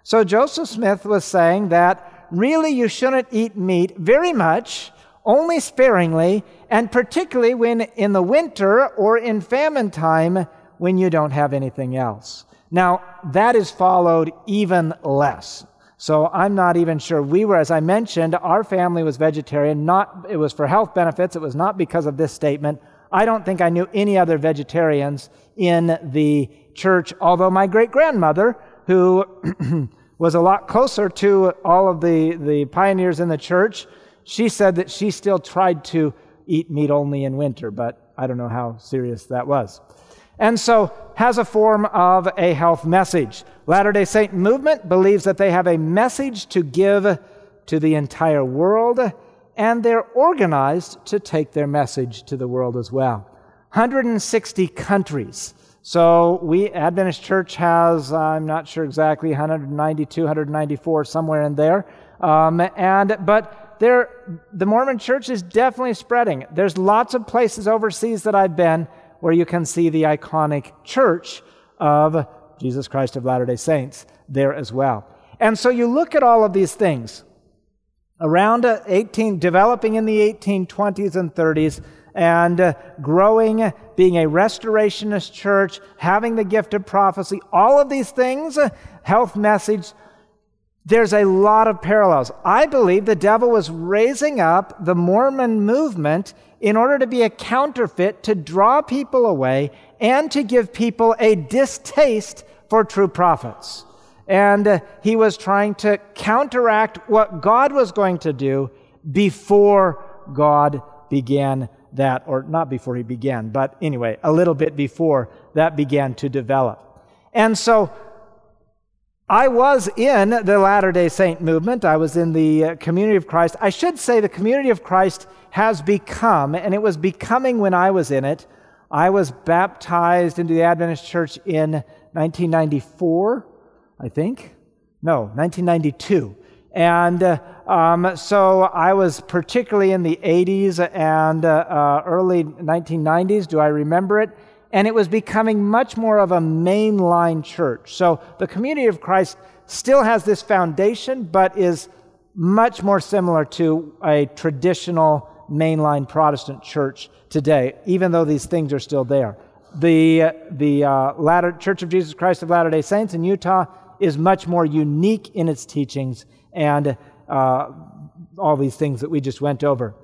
So Joseph Smith was saying that really you shouldn't eat meat very much, only sparingly, and particularly when in the winter or in famine time when you don't have anything else. Now, that is followed even less. So I'm not even sure. We were, as I mentioned, our family was vegetarian. Not, it was for health benefits. It was not because of this statement. I don't think I knew any other vegetarians in the church, although my great grandmother, who was a lot closer to all of the, the pioneers in the church, she said that she still tried to eat meat only in winter, but I don't know how serious that was and so has a form of a health message. Latter day Saint movement believes that they have a message to give to the entire world, and they're organized to take their message to the world as well. 160 countries. So we, Adventist Church has, I'm not sure exactly, 192, 194, somewhere in there. Um, and, but there, the Mormon church is definitely spreading. There's lots of places overseas that I've been where you can see the iconic church of Jesus Christ of Latter day Saints there as well. And so you look at all of these things around uh, 18, developing in the 1820s and 30s, and uh, growing, uh, being a restorationist church, having the gift of prophecy, all of these things, uh, health message, there's a lot of parallels. I believe the devil was raising up the Mormon movement in order to be a counterfeit to draw people away and to give people a distaste for true prophets. And uh, he was trying to counteract what God was going to do before God began that, or not before he began, but anyway, a little bit before that began to develop. And so I was in the Latter day Saint movement. I was in the uh, Community of Christ. I should say the Community of Christ has become, and it was becoming when I was in it. I was baptized into the Adventist Church in 1994, I think. No, 1992. And uh, um, so I was particularly in the 80s and uh, uh, early 1990s. Do I remember it? And it was becoming much more of a mainline church. So the community of Christ still has this foundation, but is much more similar to a traditional mainline Protestant church today, even though these things are still there. The, the uh, Latter, Church of Jesus Christ of Latter day Saints in Utah is much more unique in its teachings and uh, all these things that we just went over.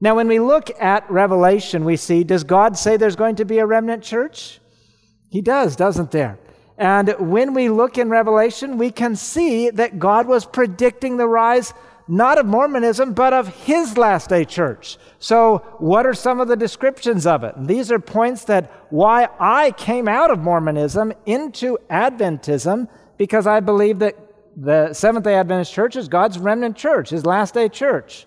Now, when we look at Revelation, we see does God say there's going to be a remnant church? He does, doesn't there? And when we look in Revelation, we can see that God was predicting the rise not of Mormonism, but of his last day church. So, what are some of the descriptions of it? These are points that why I came out of Mormonism into Adventism, because I believe that the Seventh day Adventist church is God's remnant church, his last day church.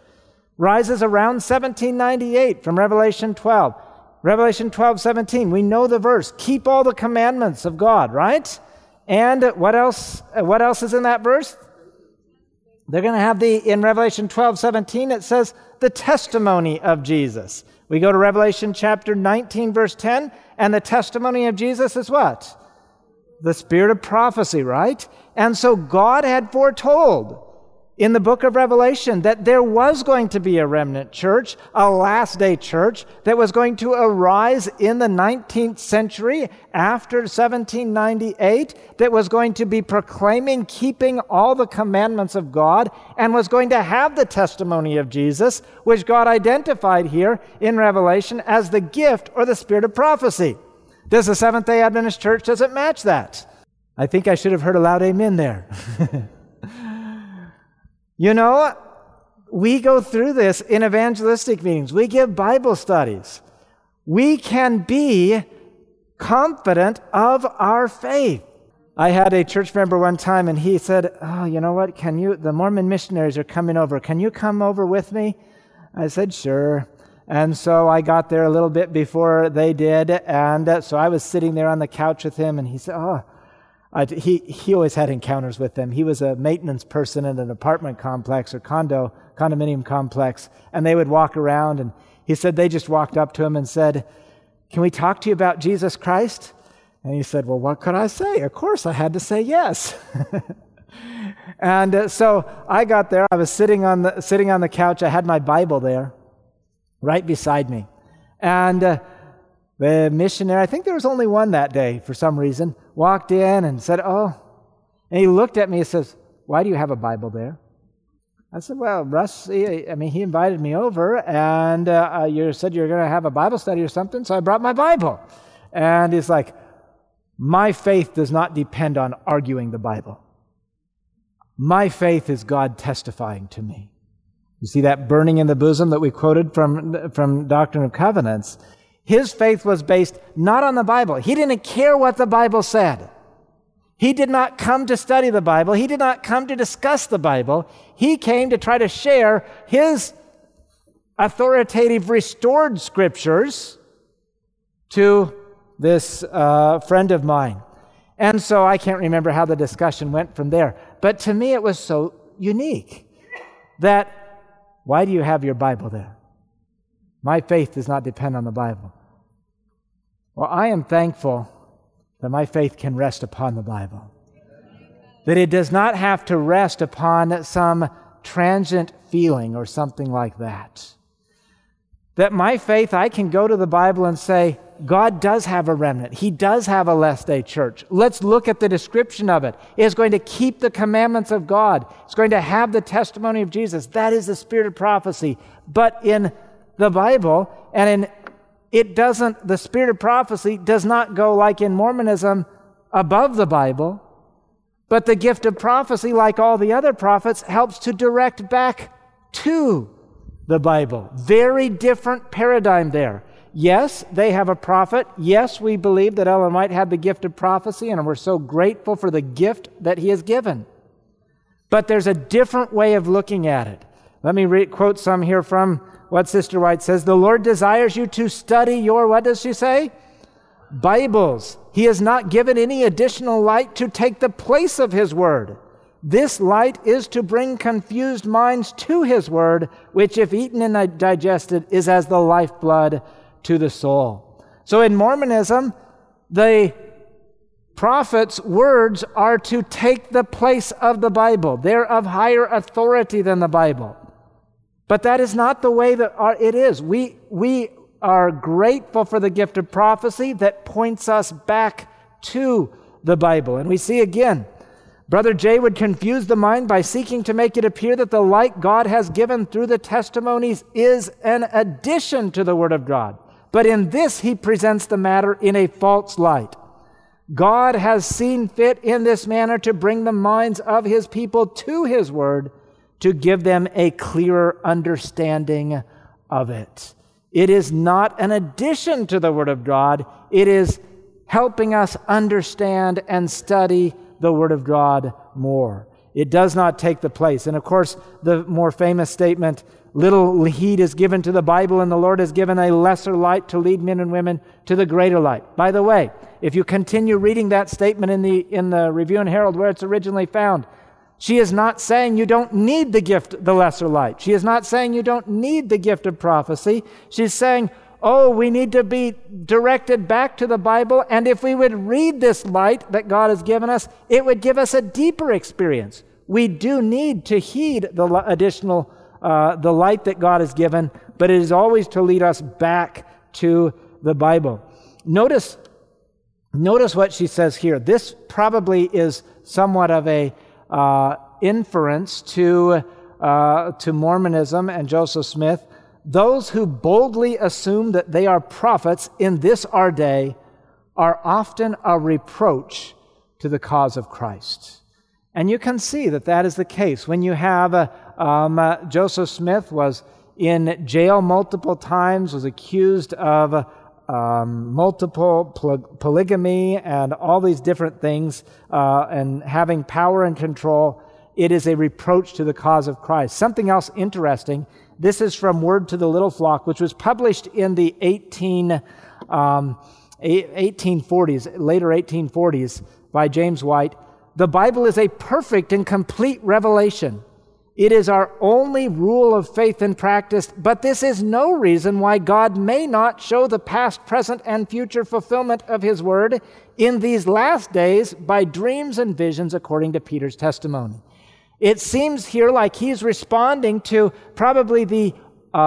Rises around 1798 from Revelation 12. Revelation 12, 17, we know the verse keep all the commandments of God, right? And what else, uh, what else is in that verse? They're going to have the, in Revelation 12, 17, it says the testimony of Jesus. We go to Revelation chapter 19, verse 10, and the testimony of Jesus is what? The spirit of prophecy, right? And so God had foretold in the book of Revelation that there was going to be a remnant church, a last day church that was going to arise in the 19th century after 1798, that was going to be proclaiming keeping all the commandments of God and was going to have the testimony of Jesus, which God identified here in Revelation as the gift or the spirit of prophecy. Does the Seventh day Adventist church, does it match that? I think I should have heard a loud amen there. You know, we go through this in evangelistic meetings, we give Bible studies. We can be confident of our faith. I had a church member one time and he said, Oh, you know what? Can you, the Mormon missionaries are coming over. Can you come over with me? I said, Sure. And so I got there a little bit before they did. And so I was sitting there on the couch with him and he said, Oh, he, he always had encounters with them. He was a maintenance person in an apartment complex or condo, condominium complex, and they would walk around. And he said they just walked up to him and said, Can we talk to you about Jesus Christ? And he said, Well, what could I say? Of course, I had to say yes. and uh, so I got there. I was sitting on, the, sitting on the couch. I had my Bible there right beside me. And uh, the missionary, I think there was only one that day for some reason, walked in and said, Oh, and he looked at me and says, Why do you have a Bible there? I said, Well, Russ, he, I mean, he invited me over and uh, uh you said you're going to have a Bible study or something, so I brought my Bible. And he's like, My faith does not depend on arguing the Bible. My faith is God testifying to me. You see that burning in the bosom that we quoted from, from Doctrine of Covenants? His faith was based not on the Bible. He didn't care what the Bible said. He did not come to study the Bible. He did not come to discuss the Bible. He came to try to share his authoritative restored scriptures to this uh, friend of mine. And so I can't remember how the discussion went from there. But to me, it was so unique that why do you have your Bible there? My faith does not depend on the Bible. Well, I am thankful that my faith can rest upon the Bible. That it does not have to rest upon some transient feeling or something like that. That my faith, I can go to the Bible and say, God does have a remnant. He does have a last day church. Let's look at the description of it. It is going to keep the commandments of God. It's going to have the testimony of Jesus. That is the spirit of prophecy. But in the Bible, and in it doesn't, the spirit of prophecy does not go like in Mormonism above the Bible, but the gift of prophecy, like all the other prophets, helps to direct back to the Bible. Very different paradigm there. Yes, they have a prophet. Yes, we believe that Ellen White had the gift of prophecy, and we're so grateful for the gift that he has given. But there's a different way of looking at it. Let me re- quote some here from what Sister White says. The Lord desires you to study your, what does she say? Bibles. He has not given any additional light to take the place of His Word. This light is to bring confused minds to His Word, which, if eaten and digested, is as the lifeblood to the soul. So in Mormonism, the prophets' words are to take the place of the Bible. They're of higher authority than the Bible. But that is not the way that it is. We, we are grateful for the gift of prophecy that points us back to the Bible. And we see again, Brother Jay would confuse the mind by seeking to make it appear that the light God has given through the testimonies is an addition to the Word of God. But in this, he presents the matter in a false light. God has seen fit in this manner to bring the minds of his people to his word to give them a clearer understanding of it. It is not an addition to the word of God, it is helping us understand and study the word of God more. It does not take the place. And of course, the more famous statement little heed is given to the Bible, and the Lord has given a lesser light to lead men and women to the greater light. By the way, if you continue reading that statement in the, in the Review and Herald where it's originally found, she is not saying you don't need the gift, the lesser light. She is not saying you don't need the gift of prophecy. She's saying, oh, we need to be directed back to the Bible, and if we would read this light that God has given us, it would give us a deeper experience. We do need to heed the additional uh, the light that God has given, but it is always to lead us back to the Bible. Notice, notice what she says here. This probably is somewhat of a uh, inference to, uh, to Mormonism and Joseph Smith. Those who boldly assume that they are prophets in this our day are often a reproach to the cause of Christ. And you can see that that is the case. When you have a, um, uh, Joseph Smith was in jail multiple times, was accused of um, multiple polygamy and all these different things, uh, and having power and control. It is a reproach to the cause of Christ. Something else interesting. This is from Word to the Little Flock, which was published in the 18, um, 1840s, later 1840s, by James White. The Bible is a perfect and complete revelation it is our only rule of faith and practice, but this is no reason why God may not show the past, present, and future fulfillment of His word in these last days by dreams and visions according to Peter's testimony. It seems here like he's responding to probably the uh,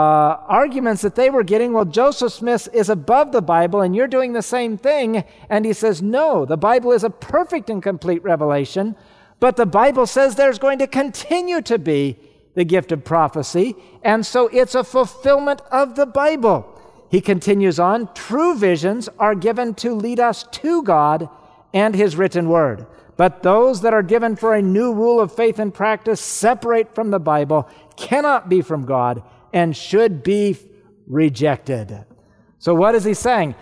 arguments that they were getting. Well, Joseph Smith is above the Bible and you're doing the same thing. And he says, no, the Bible is a perfect and complete revelation but the Bible says there's going to continue to be the gift of prophecy, and so it's a fulfillment of the Bible. He continues on true visions are given to lead us to God and His written word. But those that are given for a new rule of faith and practice separate from the Bible, cannot be from God, and should be rejected. So, what is he saying?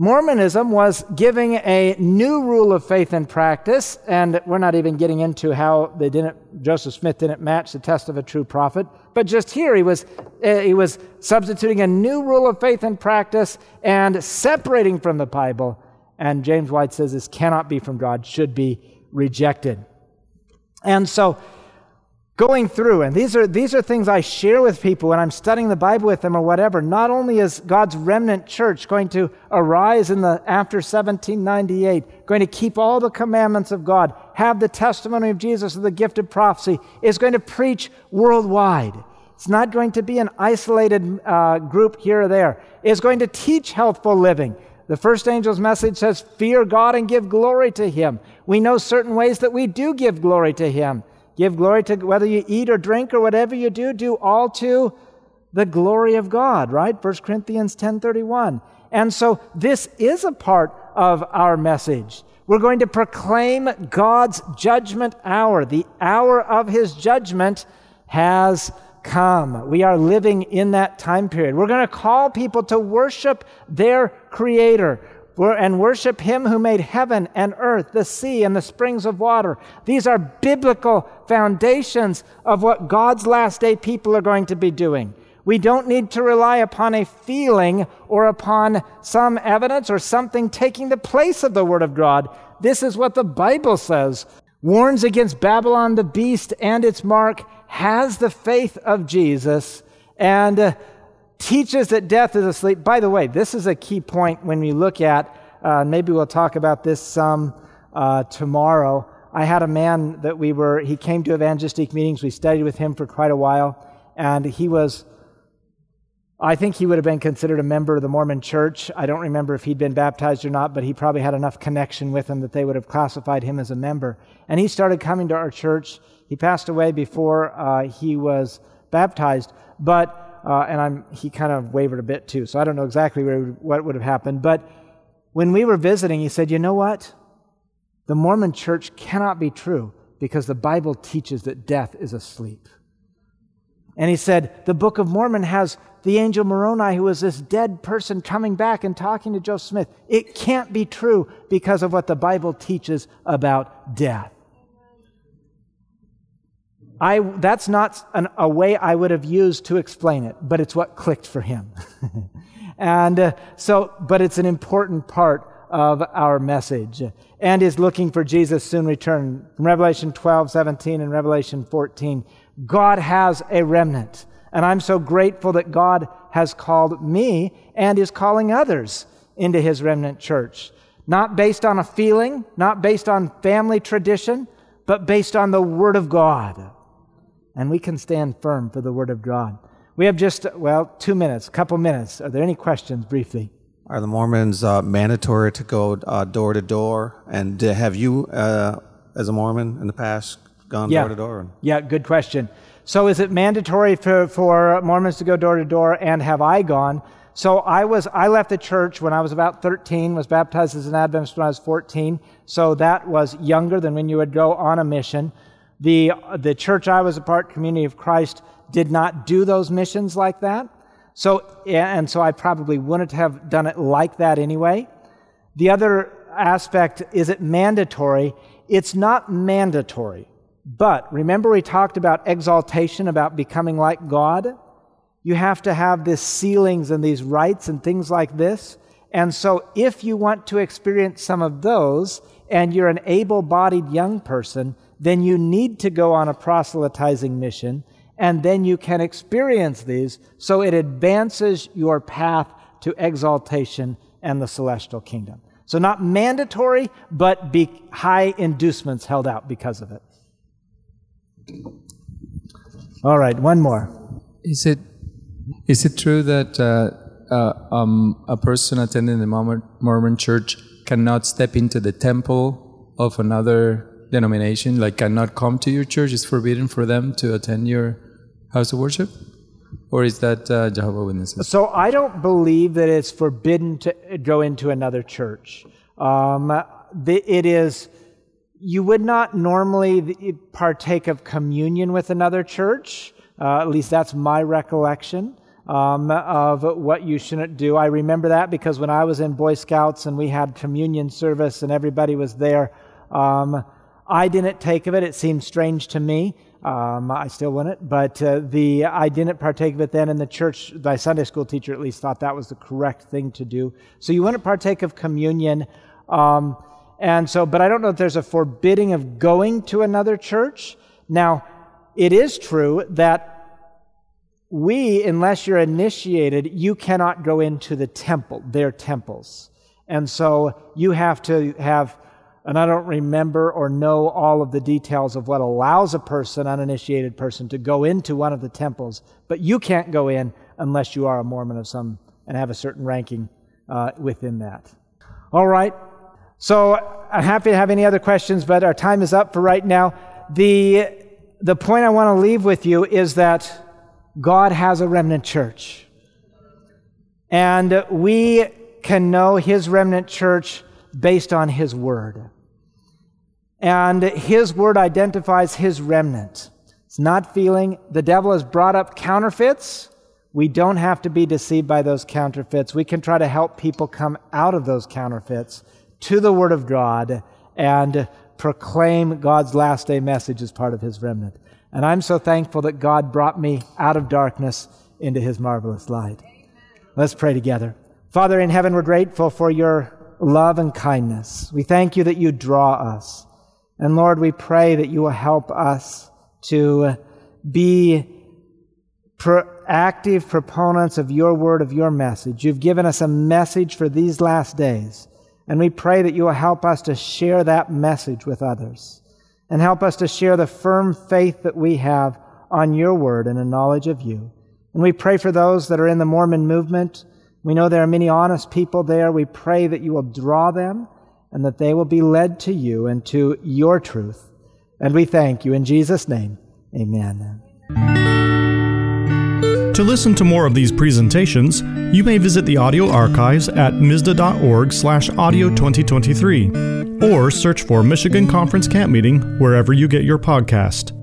Mormonism was giving a new rule of faith and practice, and we're not even getting into how they didn't, Joseph Smith didn't match the test of a true prophet, but just here he was, uh, he was substituting a new rule of faith and practice and separating from the Bible. And James White says this cannot be from God, should be rejected. And so going through, and these are, these are things I share with people when I'm studying the Bible with them or whatever. Not only is God's remnant church going to arise in the after 1798, going to keep all the commandments of God, have the testimony of Jesus of the gift of prophecy, is going to preach worldwide. It's not going to be an isolated uh, group here or there. It's going to teach healthful living. The first angel's message says, Fear God and give glory to Him. We know certain ways that we do give glory to Him. Give glory to whether you eat or drink or whatever you do, do all to the glory of God, right? 1 Corinthians 10:31. And so this is a part of our message. We're going to proclaim God's judgment hour. The hour of his judgment has come. We are living in that time period. We're going to call people to worship their creator and worship him who made heaven and earth, the sea, and the springs of water. These are biblical foundations of what God's last day people are going to be doing. We don't need to rely upon a feeling or upon some evidence or something taking the place of the Word of God. This is what the Bible says. Warns against Babylon the beast and its mark, has the faith of Jesus, and uh, teaches that death is asleep. By the way, this is a key point when we look at, uh, maybe we'll talk about this some uh, tomorrow. I had a man that we were, he came to evangelistic meetings. We studied with him for quite a while, and he was I think he would have been considered a member of the Mormon church. I don't remember if he'd been baptized or not, but he probably had enough connection with them that they would have classified him as a member. And he started coming to our church. He passed away before uh, he was baptized, but, uh, and I'm, he kind of wavered a bit too, so I don't know exactly what would have happened. But when we were visiting, he said, You know what? The Mormon church cannot be true because the Bible teaches that death is asleep. And he said, The Book of Mormon has the angel Moroni, who was this dead person, coming back and talking to Joseph Smith. It can't be true because of what the Bible teaches about death. I, that's not an, a way I would have used to explain it, but it's what clicked for him. and uh, so, but it's an important part of our message and is looking for Jesus' soon return. From Revelation 12, 17, and Revelation 14, God has a remnant. And I'm so grateful that God has called me and is calling others into his remnant church. Not based on a feeling, not based on family tradition, but based on the Word of God. And we can stand firm for the Word of God. We have just, well, two minutes, couple minutes. Are there any questions briefly? Are the Mormons uh, mandatory to go uh, door to door? And have you, uh, as a Mormon in the past, gone yeah. door to door? Yeah, good question. So is it mandatory for, for Mormons to go door to door? And have I gone? So I was I left the church when I was about 13, was baptized as an Adventist when I was 14. So that was younger than when you would go on a mission. The the church I was a part, Community of Christ, did not do those missions like that. So and so I probably wouldn't have done it like that anyway. The other aspect is it mandatory? It's not mandatory. But remember, we talked about exaltation, about becoming like God? You have to have these sealings and these rites and things like this. And so, if you want to experience some of those and you're an able bodied young person, then you need to go on a proselytizing mission and then you can experience these so it advances your path to exaltation and the celestial kingdom. So, not mandatory, but high inducements held out because of it. All right, one more. Is it is it true that uh, uh, um, a person attending the Mormon, Mormon church cannot step into the temple of another denomination? Like, cannot come to your church? It's forbidden for them to attend your house of worship, or is that uh, Jehovah Witnesses? So I don't believe that it's forbidden to go into another church. Um, it is you would not normally partake of communion with another church. Uh, at least that's my recollection um, of what you shouldn't do. I remember that because when I was in Boy Scouts and we had communion service and everybody was there, um, I didn't take of it. It seemed strange to me. Um, I still wouldn't, but uh, the I didn't partake of it then. And the church, my Sunday school teacher at least thought that was the correct thing to do. So you wouldn't partake of communion. Um, and so, but I don't know if there's a forbidding of going to another church. Now, it is true that we, unless you're initiated, you cannot go into the temple, their temples. And so you have to have, and I don't remember or know all of the details of what allows a person, uninitiated person, to go into one of the temples, but you can't go in unless you are a Mormon of some and have a certain ranking uh, within that. All right, so I'm happy to have any other questions, but our time is up for right now. The, the point I want to leave with you is that God has a remnant church. And we can know his remnant church based on his word. And his word identifies his remnant. It's not feeling. The devil has brought up counterfeits. We don't have to be deceived by those counterfeits. We can try to help people come out of those counterfeits to the Word of God and proclaim God's last day message as part of His remnant. And I'm so thankful that God brought me out of darkness into His marvelous light. Let's pray together. Father in heaven, we're grateful for your love and kindness. We thank you that you draw us. And Lord, we pray that you will help us to be active proponents of your word, of your message. You've given us a message for these last days. And we pray that you will help us to share that message with others and help us to share the firm faith that we have on your word and a knowledge of you. And we pray for those that are in the Mormon movement. We know there are many honest people there. We pray that you will draw them and that they will be led to you and to your truth. And we thank you in Jesus' name. Amen. To listen to more of these presentations, you may visit the audio archives at misda.org slash audio 2023 or search for Michigan Conference Camp Meeting wherever you get your podcast.